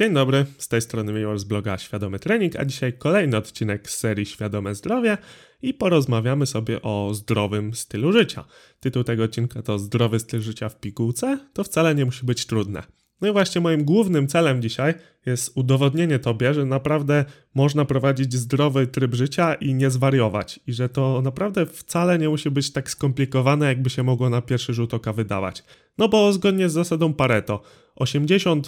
Dzień dobry, z tej strony Miłosz z bloga Świadomy Trening, a dzisiaj kolejny odcinek z serii Świadome Zdrowie i porozmawiamy sobie o zdrowym stylu życia. Tytuł tego odcinka to Zdrowy styl życia w pigułce, to wcale nie musi być trudne. No i właśnie moim głównym celem dzisiaj jest udowodnienie Tobie, że naprawdę można prowadzić zdrowy tryb życia i nie zwariować. I że to naprawdę wcale nie musi być tak skomplikowane, jakby się mogło na pierwszy rzut oka wydawać. No bo zgodnie z zasadą Pareto, 80%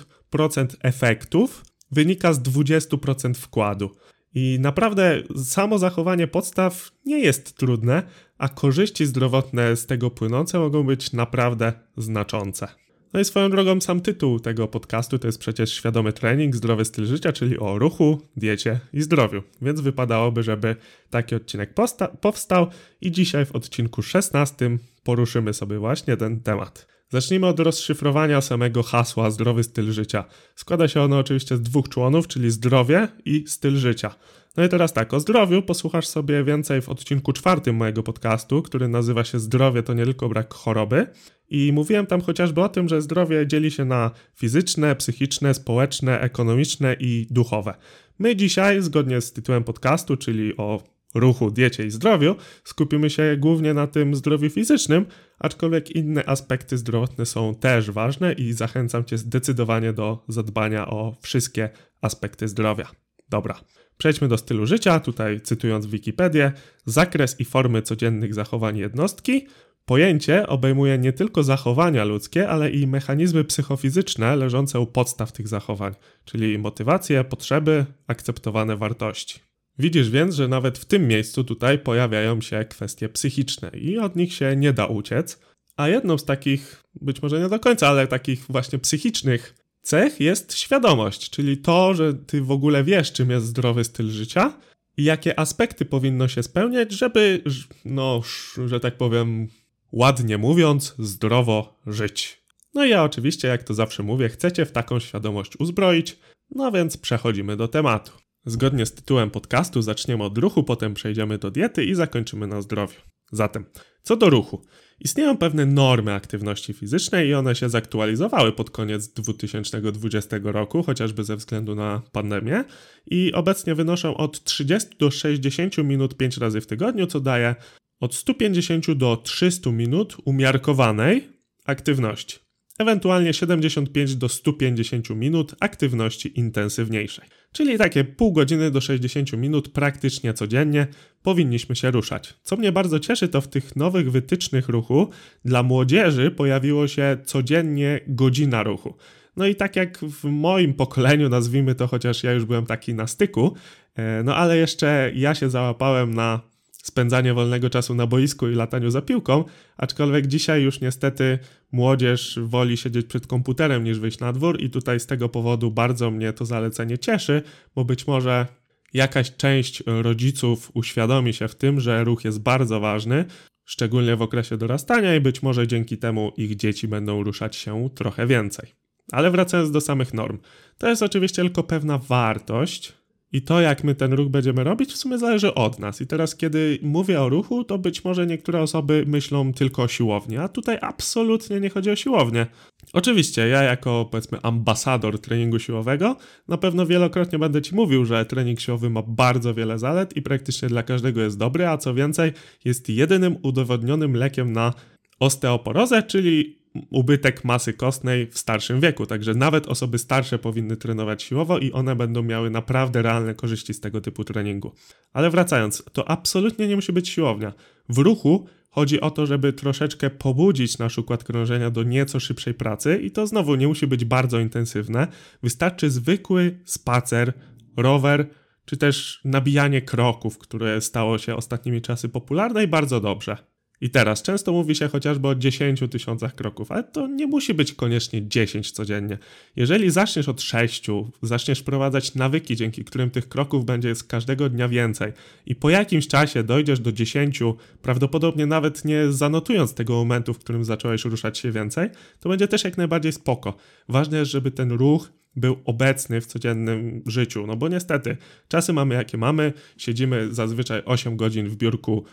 efektów wynika z 20% wkładu. I naprawdę samo zachowanie podstaw nie jest trudne, a korzyści zdrowotne z tego płynące mogą być naprawdę znaczące. No i swoją drogą sam tytuł tego podcastu to jest przecież świadomy trening, zdrowy styl życia, czyli o ruchu, diecie i zdrowiu. Więc wypadałoby, żeby taki odcinek powstał i dzisiaj w odcinku 16 poruszymy sobie właśnie ten temat. Zacznijmy od rozszyfrowania samego hasła zdrowy styl życia. Składa się ono oczywiście z dwóch członów, czyli zdrowie i styl życia. No i teraz tak, o zdrowiu posłuchasz sobie więcej w odcinku czwartym mojego podcastu, który nazywa się Zdrowie to nie tylko brak choroby. I mówiłem tam chociażby o tym, że zdrowie dzieli się na fizyczne, psychiczne, społeczne, ekonomiczne i duchowe. My dzisiaj, zgodnie z tytułem podcastu, czyli o ruchu, diecie i zdrowiu, skupimy się głównie na tym zdrowiu fizycznym, aczkolwiek inne aspekty zdrowotne są też ważne i zachęcam Cię zdecydowanie do zadbania o wszystkie aspekty zdrowia. Dobra. Przejdźmy do stylu życia. Tutaj cytując Wikipedię, zakres i formy codziennych zachowań jednostki. Pojęcie obejmuje nie tylko zachowania ludzkie, ale i mechanizmy psychofizyczne leżące u podstaw tych zachowań, czyli motywacje, potrzeby, akceptowane wartości. Widzisz więc, że nawet w tym miejscu tutaj pojawiają się kwestie psychiczne i od nich się nie da uciec. A jedną z takich, być może nie do końca, ale takich właśnie psychicznych cech jest świadomość, czyli to, że ty w ogóle wiesz, czym jest zdrowy styl życia i jakie aspekty powinno się spełniać, żeby, no, że tak powiem, ładnie mówiąc, zdrowo żyć. No i ja oczywiście, jak to zawsze mówię, chcecie w taką świadomość uzbroić, no więc przechodzimy do tematu. Zgodnie z tytułem podcastu zaczniemy od ruchu, potem przejdziemy do diety i zakończymy na zdrowiu. Zatem, co do ruchu. Istnieją pewne normy aktywności fizycznej i one się zaktualizowały pod koniec 2020 roku, chociażby ze względu na pandemię, i obecnie wynoszą od 30 do 60 minut 5 razy w tygodniu, co daje od 150 do 300 minut umiarkowanej aktywności ewentualnie 75 do 150 minut aktywności intensywniejszej. Czyli takie pół godziny do 60 minut praktycznie codziennie powinniśmy się ruszać. Co mnie bardzo cieszy, to w tych nowych wytycznych ruchu dla młodzieży pojawiło się codziennie godzina ruchu. No i tak jak w moim pokoleniu, nazwijmy to, chociaż ja już byłem taki na styku, e, no ale jeszcze ja się załapałem na spędzanie wolnego czasu na boisku i lataniu za piłką, aczkolwiek dzisiaj już niestety młodzież woli siedzieć przed komputerem niż wyjść na dwór i tutaj z tego powodu bardzo mnie to zalecenie cieszy, bo być może jakaś część rodziców uświadomi się w tym, że ruch jest bardzo ważny, szczególnie w okresie dorastania i być może dzięki temu ich dzieci będą ruszać się trochę więcej. Ale wracając do samych norm, to jest oczywiście tylko pewna wartość, i to, jak my ten ruch będziemy robić, w sumie zależy od nas. I teraz, kiedy mówię o ruchu, to być może niektóre osoby myślą tylko o siłowni, a tutaj absolutnie nie chodzi o siłownię. Oczywiście, ja jako powiedzmy ambasador treningu siłowego, na pewno wielokrotnie będę Ci mówił, że trening siłowy ma bardzo wiele zalet i praktycznie dla każdego jest dobry, a co więcej, jest jedynym udowodnionym lekiem na osteoporozę, czyli ubytek masy kostnej w starszym wieku. Także nawet osoby starsze powinny trenować siłowo i one będą miały naprawdę realne korzyści z tego typu treningu. Ale wracając, to absolutnie nie musi być siłownia. W ruchu chodzi o to, żeby troszeczkę pobudzić nasz układ krążenia do nieco szybszej pracy i to znowu nie musi być bardzo intensywne. Wystarczy zwykły spacer, rower czy też nabijanie kroków, które stało się ostatnimi czasy popularne i bardzo dobrze. I teraz często mówi się chociażby o 10 tysiącach kroków, ale to nie musi być koniecznie 10 codziennie. Jeżeli zaczniesz od 6, zaczniesz wprowadzać nawyki, dzięki którym tych kroków będzie z każdego dnia więcej i po jakimś czasie dojdziesz do 10, prawdopodobnie nawet nie zanotując tego momentu, w którym zacząłeś ruszać się więcej, to będzie też jak najbardziej spoko. Ważne jest, żeby ten ruch był obecny w codziennym życiu, no bo niestety czasy mamy jakie mamy, siedzimy zazwyczaj 8 godzin w biurku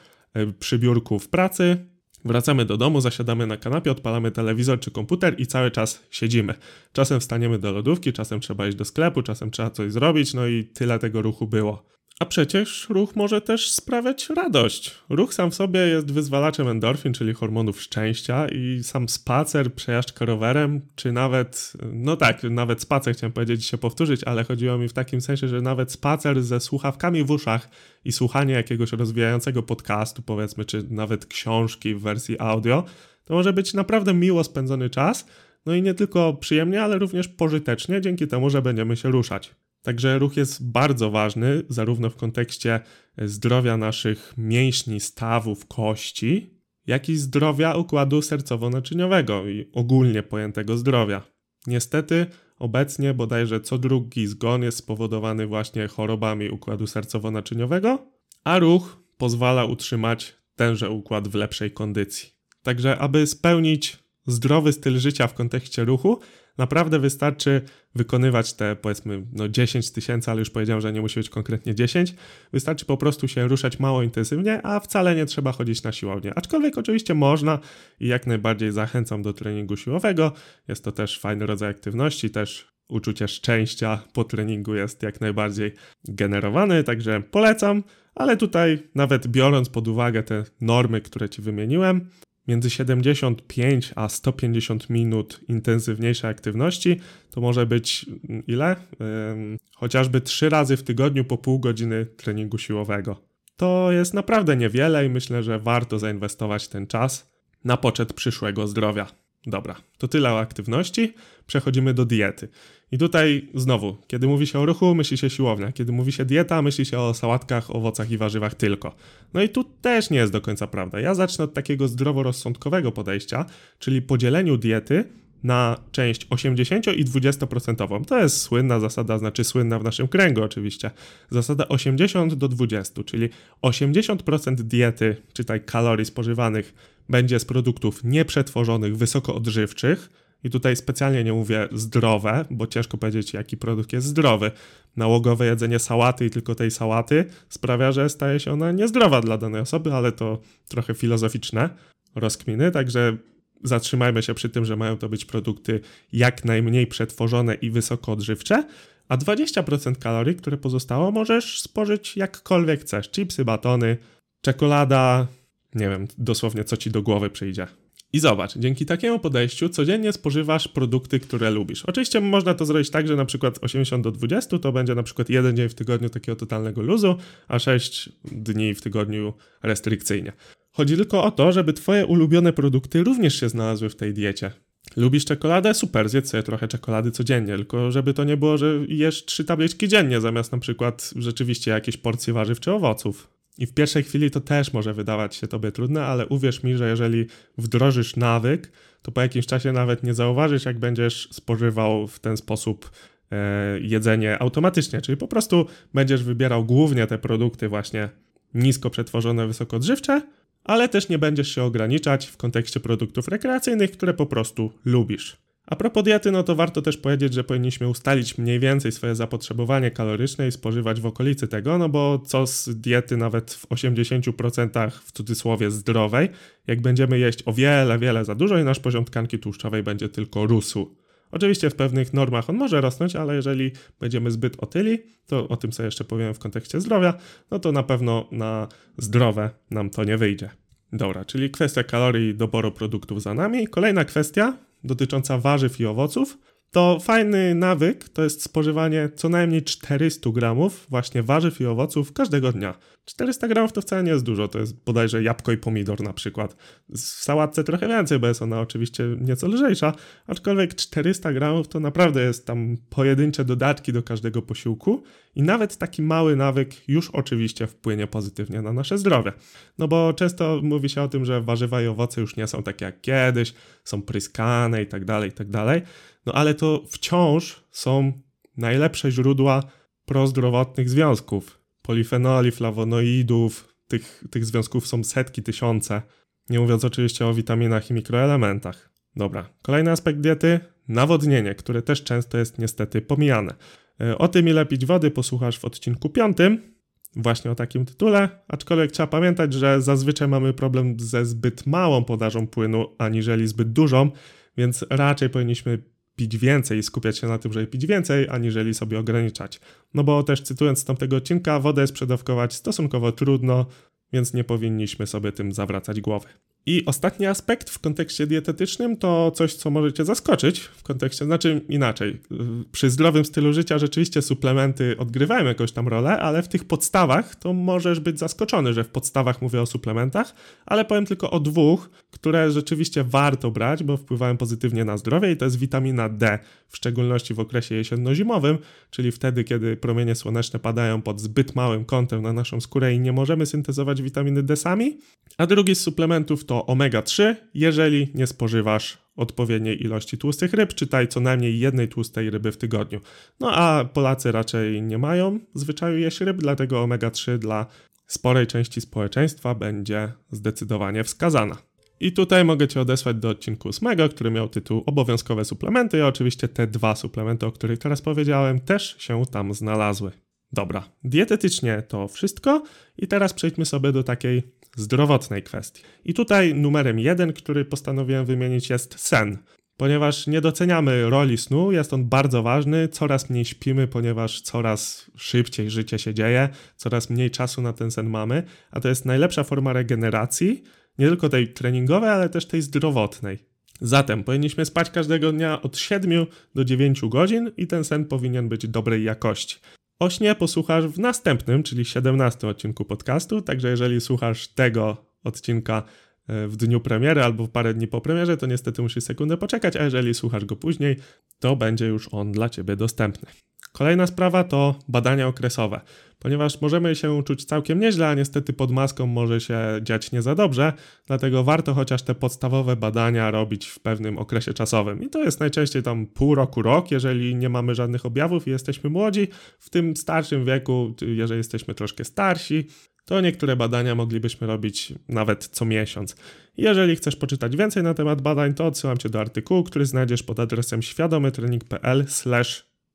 przy biurku w pracy, Wracamy do domu, zasiadamy na kanapie, odpalamy telewizor czy komputer i cały czas siedzimy. Czasem wstaniemy do lodówki, czasem trzeba iść do sklepu, czasem trzeba coś zrobić, no i tyle tego ruchu było. A przecież ruch może też sprawiać radość. Ruch sam w sobie jest wyzwalaczem endorfin, czyli hormonów szczęścia i sam spacer, przejażdżka rowerem, czy nawet, no tak, nawet spacer chciałem powiedzieć się powtórzyć, ale chodziło mi w takim sensie, że nawet spacer ze słuchawkami w uszach i słuchanie jakiegoś rozwijającego podcastu, powiedzmy, czy nawet książki w wersji audio, to może być naprawdę miło spędzony czas, no i nie tylko przyjemnie, ale również pożytecznie, dzięki temu, że będziemy się ruszać. Także ruch jest bardzo ważny, zarówno w kontekście zdrowia naszych mięśni, stawów, kości, jak i zdrowia układu sercowo-naczyniowego i ogólnie pojętego zdrowia. Niestety, obecnie bodajże co drugi zgon jest spowodowany właśnie chorobami układu sercowo-naczyniowego, a ruch pozwala utrzymać tenże układ w lepszej kondycji. Także, aby spełnić zdrowy styl życia w kontekście ruchu, naprawdę wystarczy wykonywać te powiedzmy no 10 tysięcy, ale już powiedziałem, że nie musi być konkretnie 10. Wystarczy po prostu się ruszać mało intensywnie, a wcale nie trzeba chodzić na siłownię. Aczkolwiek oczywiście można i jak najbardziej zachęcam do treningu siłowego. Jest to też fajny rodzaj aktywności, też uczucie szczęścia po treningu jest jak najbardziej generowany, także polecam, ale tutaj nawet biorąc pod uwagę te normy, które Ci wymieniłem, między 75 a 150 minut intensywniejszej aktywności to może być mm, ile? Chociażby 3 razy w tygodniu po pół godziny treningu siłowego. To jest naprawdę niewiele i myślę, że warto zainwestować ten czas na poczet przyszłego zdrowia. Dobra, to tyle o aktywności. Przechodzimy do diety. I tutaj znowu, kiedy mówi się o ruchu, myśli się siłownia. Kiedy mówi się dieta, myśli się o sałatkach, owocach i warzywach tylko. No i tu też nie jest do końca prawda. Ja zacznę od takiego zdroworozsądkowego podejścia, czyli podzieleniu diety na część 80 i 20%. To jest słynna zasada, znaczy słynna w naszym kręgu oczywiście. Zasada 80 do 20, czyli 80% diety, czytaj kalorii spożywanych, będzie z produktów nieprzetworzonych, wysokoodżywczych. I tutaj specjalnie nie mówię zdrowe, bo ciężko powiedzieć, jaki produkt jest zdrowy. Nałogowe jedzenie sałaty i tylko tej sałaty sprawia, że staje się ona niezdrowa dla danej osoby, ale to trochę filozoficzne rozkminy, także zatrzymajmy się przy tym, że mają to być produkty jak najmniej przetworzone i wysokoodżywcze, a 20% kalorii, które pozostało, możesz spożyć jakkolwiek chcesz. Chipsy, batony, czekolada, nie wiem, dosłownie co ci do głowy przyjdzie. I zobacz, dzięki takiemu podejściu codziennie spożywasz produkty, które lubisz. Oczywiście można to zrobić tak, że na przykład 80 do 20 to będzie na przykład jeden dzień w tygodniu takiego totalnego luzu, a 6 dni w tygodniu restrykcyjnie. Chodzi tylko o to, żeby twoje ulubione produkty również się znalazły w tej diecie. Lubisz czekoladę? Super, zjedz sobie trochę czekolady codziennie, tylko żeby to nie było, że jesz trzy tabliczki dziennie, zamiast na przykład rzeczywiście jakieś porcje warzyw czy owoców. I w pierwszej chwili to też może wydawać się tobie trudne, ale uwierz mi, że jeżeli wdrożysz nawyk, to po jakimś czasie nawet nie zauważysz, jak będziesz spożywał w ten sposób e, jedzenie automatycznie, czyli po prostu będziesz wybierał głównie te produkty właśnie nisko przetworzone, wysokoodżywcze, ale też nie będziesz się ograniczać w kontekście produktów rekreacyjnych, które po prostu lubisz. A propos diety, no to warto też powiedzieć, że powinniśmy ustalić mniej więcej swoje zapotrzebowanie kaloryczne i spożywać w okolicy tego, no bo co z diety nawet w 80% w cudzysłowie zdrowej, jak będziemy jeść o wiele, wiele za dużo i nasz poziom tkanki tłuszczowej będzie tylko rósł. Oczywiście w pewnych normach on może rosnąć, ale jeżeli będziemy zbyt otyli, to o tym sobie jeszcze powiem w kontekście zdrowia, no to na pewno na zdrowe nam to nie wyjdzie. Dobra, czyli kwestia kalorii i doboru produktów za nami. Kolejna kwestia dotycząca warzyw i owoców to fajny nawyk to jest spożywanie co najmniej 400 gramów właśnie warzyw i owoców każdego dnia. 400 gramów to wcale nie jest dużo, to jest bodajże jabłko i pomidor na przykład. W sałatce trochę więcej, bo jest ona oczywiście nieco lżejsza, aczkolwiek 400 gramów to naprawdę jest tam pojedyncze dodatki do każdego posiłku i nawet taki mały nawyk już oczywiście wpłynie pozytywnie na nasze zdrowie. No bo często mówi się o tym, że warzywa i owoce już nie są takie jak kiedyś, są pryskane i tak dalej, i tak dalej. No ale to wciąż są najlepsze źródła prozdrowotnych związków. Polifenoli, flawonoidów, tych, tych związków są setki, tysiące. Nie mówiąc oczywiście o witaminach i mikroelementach. Dobra, kolejny aspekt diety nawodnienie, które też często jest niestety pomijane. E, o tym, ile pić wody, posłuchasz w odcinku piątym. właśnie o takim tytule, aczkolwiek trzeba pamiętać, że zazwyczaj mamy problem ze zbyt małą podażą płynu, aniżeli zbyt dużą, więc raczej powinniśmy pić więcej i skupiać się na tym, żeby pić więcej, aniżeli sobie ograniczać. No bo też cytując z tamtego odcinka, wodę sprzedawkować stosunkowo trudno, więc nie powinniśmy sobie tym zawracać głowy. I ostatni aspekt w kontekście dietetycznym to coś, co możecie zaskoczyć w kontekście, znaczy inaczej. Przy zdrowym stylu życia rzeczywiście suplementy odgrywają jakąś tam rolę, ale w tych podstawach to możesz być zaskoczony, że w podstawach mówię o suplementach, ale powiem tylko o dwóch, które rzeczywiście warto brać, bo wpływają pozytywnie na zdrowie i to jest witamina D, w szczególności w okresie jesienno-zimowym, czyli wtedy, kiedy promienie słoneczne padają pod zbyt małym kątem na naszą skórę i nie możemy syntezować witaminy D sami. A drugi z suplementów to omega-3, jeżeli nie spożywasz odpowiedniej ilości tłustych ryb, czytaj co najmniej jednej tłustej ryby w tygodniu. No a Polacy raczej nie mają zwyczaju jeść ryb, dlatego omega-3 dla sporej części społeczeństwa będzie zdecydowanie wskazana. I tutaj mogę Cię odesłać do odcinku 8, który miał tytuł Obowiązkowe suplementy i oczywiście te dwa suplementy, o których teraz powiedziałem, też się tam znalazły. Dobra, dietetycznie to wszystko i teraz przejdźmy sobie do takiej zdrowotnej kwestii. I tutaj numerem jeden, który postanowiłem wymienić jest sen. Ponieważ nie doceniamy roli snu, jest on bardzo ważny, coraz mniej śpimy, ponieważ coraz szybciej życie się dzieje, coraz mniej czasu na ten sen mamy, a to jest najlepsza forma regeneracji, nie tylko tej treningowej, ale też tej zdrowotnej. Zatem powinniśmy spać każdego dnia od 7 do 9 godzin i ten sen powinien być dobrej jakości. O śnie posłuchasz w następnym, czyli 17 odcinku podcastu, także jeżeli słuchasz tego odcinka e, w dniu premiery albo parę dni po premierze, to niestety musisz sekundę poczekać, a jeżeli słuchasz go później, to będzie już on dla Ciebie dostępny. Kolejna sprawa to badania okresowe. Ponieważ możemy się czuć całkiem nieźle, a niestety pod maską może się dziać nie za dobrze, dlatego warto chociaż te podstawowe badania robić w pewnym okresie czasowym. I to jest najczęściej tam pół roku, rok, jeżeli nie mamy żadnych objawów i jesteśmy młodzi. W tym starszym wieku, jeżeli jesteśmy troszkę starsi, to niektóre badania moglibyśmy robić nawet co miesiąc. Jeżeli chcesz poczytać więcej na temat badań, to odsyłam Cię do artykułu, który znajdziesz pod adresem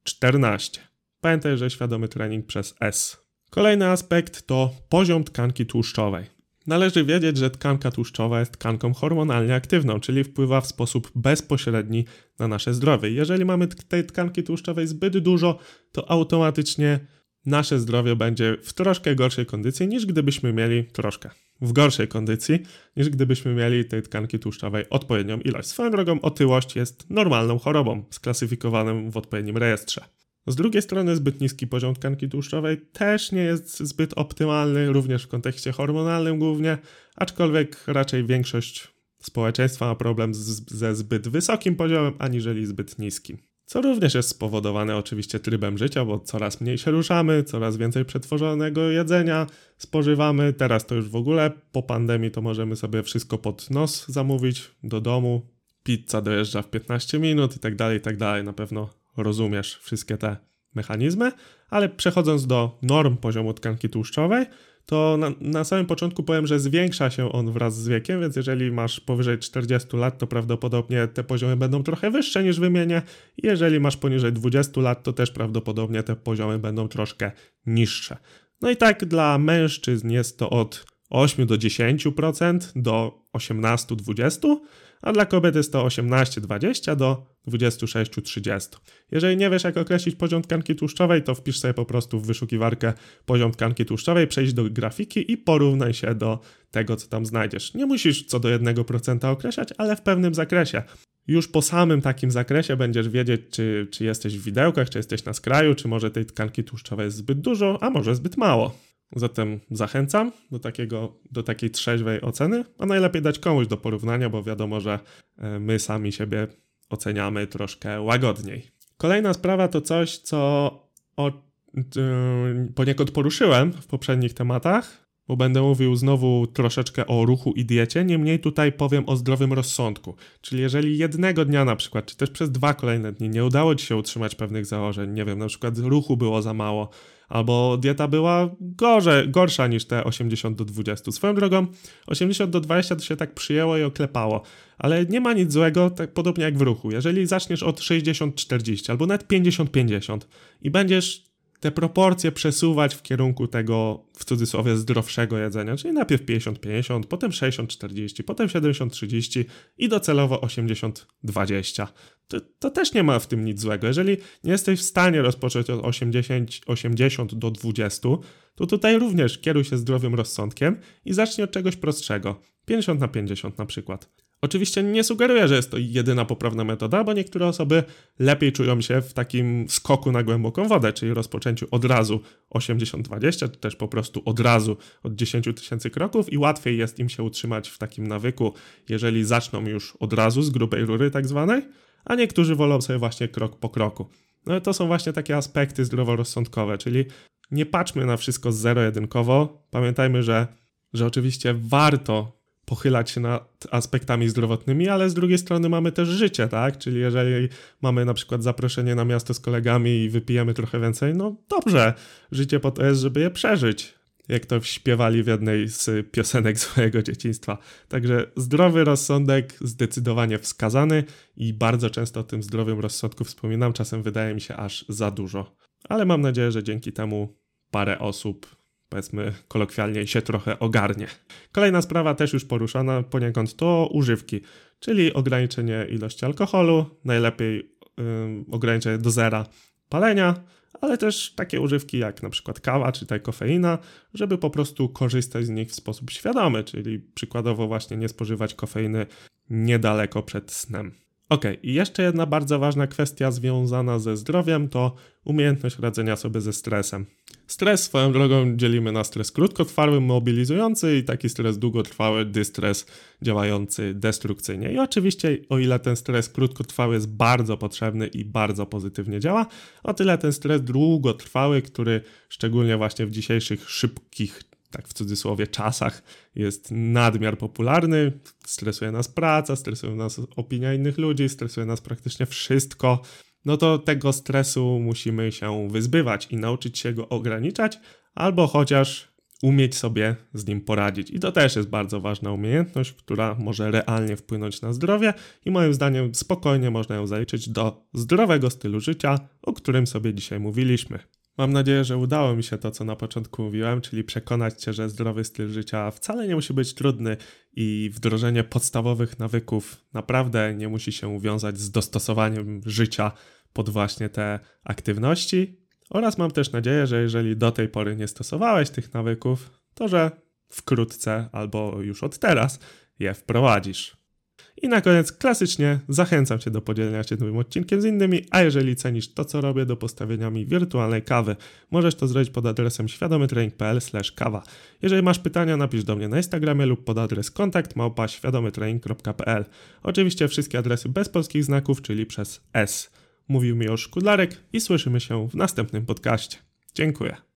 świadomytrening.pl/14. Pamiętaj, że świadomy trening przez S. Kolejny aspekt to poziom tkanki tłuszczowej. Należy wiedzieć, że tkanka tłuszczowa jest tkanką hormonalnie aktywną, czyli wpływa w sposób bezpośredni na nasze zdrowie. Jeżeli mamy tej tkanki tłuszczowej zbyt dużo, to automatycznie nasze zdrowie będzie w troszkę gorszej kondycji niż gdybyśmy mieli troszkę w gorszej kondycji niż gdybyśmy mieli tej tkanki tłuszczowej odpowiednią ilość. Swoją drogą otyłość jest normalną chorobą sklasyfikowaną w odpowiednim rejestrze. Z drugiej strony zbyt niski poziom tkanki tłuszczowej też nie jest zbyt optymalny, również w kontekście hormonalnym głównie, aczkolwiek raczej większość społeczeństwa ma problem z, ze zbyt wysokim poziomem, aniżeli zbyt niskim. Co również jest spowodowane oczywiście trybem życia, bo coraz mniej się ruszamy, coraz więcej przetworzonego jedzenia spożywamy. Teraz to już w ogóle po pandemii to możemy sobie wszystko pod nos zamówić do domu. Pizza dojeżdża w 15 minut i tak dalej, i tak dalej. Na pewno rozumiesz wszystkie te mechanizmy, ale przechodząc do norm poziomu tkanki tłuszczowej, to na, na, samym początku powiem, że zwiększa się on wraz z wiekiem, więc jeżeli masz powyżej 40 lat, to prawdopodobnie te poziomy będą trochę wyższe niż wymienię. Jeżeli masz poniżej 20 lat, to też prawdopodobnie te poziomy będą troszkę niższe. No i tak dla mężczyzn jest to od 8 do 10% do 18-20%, a dla kobiet jest to 18-20 do 26-30. Jeżeli nie wiesz, jak określić poziom tkanki tłuszczowej, to wpisz sobie po prostu w wyszukiwarkę poziom tkanki tłuszczowej, przejdź do grafiki i porównaj się do tego, co tam znajdziesz. Nie musisz co do 1% określać, ale w pewnym zakresie. Już po samym takim zakresie będziesz wiedzieć, czy, czy jesteś w widełkach, czy jesteś na skraju, czy może tej tkanki tłuszczowej jest zbyt dużo, a może zbyt mało. Zatem zachęcam do, takiego, do takiej trzeźwej oceny, a najlepiej dać komuś do porównania, bo wiadomo, że e, my sami siebie oceniamy troszkę łagodniej. Kolejna sprawa to coś, co o, yy, poniekąd poruszyłem w poprzednich tematach, bo będę mówił znowu troszeczkę o ruchu i diecie, niemniej tutaj powiem o zdrowym rozsądku. Czyli jeżeli jednego dnia na przykład, czy też przez dwa kolejne dni nie udało Ci się utrzymać pewnych założeń, nie wiem, na przykład ruchu było za mało, albo dieta była gorze, gorsza niż te 80 do 20. Swoją drogą 80 do 20 to się tak przyjęło i oklepało, ale nie ma nic złego, tak podobnie jak w ruchu. Jeżeli zaczniesz od 60-40 albo nawet 50-50 i będziesz te proporcje przesuwać w kierunku tego, w cudzysłowie, zdrowszego jedzenia, czyli najpierw 50-50, potem 60-40, potem 70-30 i docelowo 80-20. To, to, też nie ma w tym nic złego. Jeżeli nie jesteś w stanie rozpocząć od 80, 80 do 20, to tutaj również kieruj się zdrowym rozsądkiem i zacznij od czegoś prostszego. 50 na 50 na przykład. Oczywiście nie sugeruję, że jest to jedyna poprawna metoda, bo niektóre osoby lepiej czują się w takim skoku na głęboką wodę, czyli rozpoczęciu od razu 80-20, czy też po prostu od razu od 10 tysięcy kroków i łatwiej jest im się utrzymać w takim nawyku, jeżeli zaczną już od razu z grubej rury tak zwanej, a niektórzy wolą sobie właśnie krok po kroku. No to są właśnie takie aspekty zdroworozsądkowe, czyli nie patrzmy na wszystko zero-jedynkowo. Pamiętajmy, że, że oczywiście warto pochylać się nad aspektami zdrowotnymi, ale z drugiej strony mamy też życie, tak? Czyli jeżeli mamy na przykład zaproszenie na miasto z kolegami i wypijemy trochę więcej, no dobrze, życie po to jest, żeby je przeżyć. Jak to śpiewali w jednej z piosenek swojego dzieciństwa. Także zdrowy rozsądek zdecydowanie wskazany i bardzo często o tym zdrowym rozsądku wspominam. Czasem wydaje mi się aż za dużo. Ale mam nadzieję, że dzięki temu parę osób powiedzmy kolokwialnie się trochę ogarnie. Kolejna sprawa też już poruszana poniekąd to używki, czyli ograniczenie ilości alkoholu, najlepiej yy, ograniczenie do zera palenia, ale też takie używki jak na przykład kawa czy ta kofeina, żeby po prostu korzystać z nich w sposób świadomy, czyli przykładowo właśnie nie spożywać kofeiny niedaleko przed snem. Ok, i jeszcze jedna bardzo ważna kwestia związana ze zdrowiem to umiejętność radzenia sobie ze stresem. Stres swoją drogą dzielimy na stres krótkotrwały, mobilizujący i taki stres długotrwały, dystres działający destrukcyjnie. I oczywiście o ile ten stres krótkotrwały jest bardzo potrzebny i bardzo pozytywnie działa, o tyle ten stres długotrwały, który szczególnie właśnie w dzisiejszych szybkich tak w cudzysłowie, czasach jest nadmiar popularny. Stresuje nas praca, stresuje nas opinia innych ludzi, stresuje nas praktycznie wszystko. No to tego stresu musimy się wyzbywać i nauczyć się go ograniczać, albo chociaż umieć sobie z nim poradzić. I to też jest bardzo ważna umiejętność, która może realnie wpłynąć na zdrowie i moim zdaniem spokojnie można ją zaliczyć do zdrowego stylu życia, o którym sobie dzisiaj mówiliśmy. Mam nadzieję, że udało mi się to, co na początku mówiłem, czyli przekonać Cię, że zdrowy styl życia wcale nie musi być trudny i wdrożenie podstawowych nawyków naprawdę nie musi się wiązać z dostosowaniem życia pod właśnie te aktywności. Oraz mam też nadzieję, że jeżeli do tej pory nie stosowałeś tych nawyków, to że wkrótce albo już od teraz je wprowadzisz. I na koniec, klasycznie zachęcam Cię do podzielenia się tym odcinkiem z innymi, a jeżeli cenisz to, co robię, do postawienia mi wirtualnej kawy, możesz to zrobić pod adresem świadomytraining.pl kawa. Jeżeli masz pytania, napisz do mnie na Instagramie lub pod adres kontakt małpa. Oczywiście wszystkie adresy bez polskich znaków, czyli przez S. Mówił mi o Szkudlarek i słyszymy się w następnym podcaście. Dziękuję.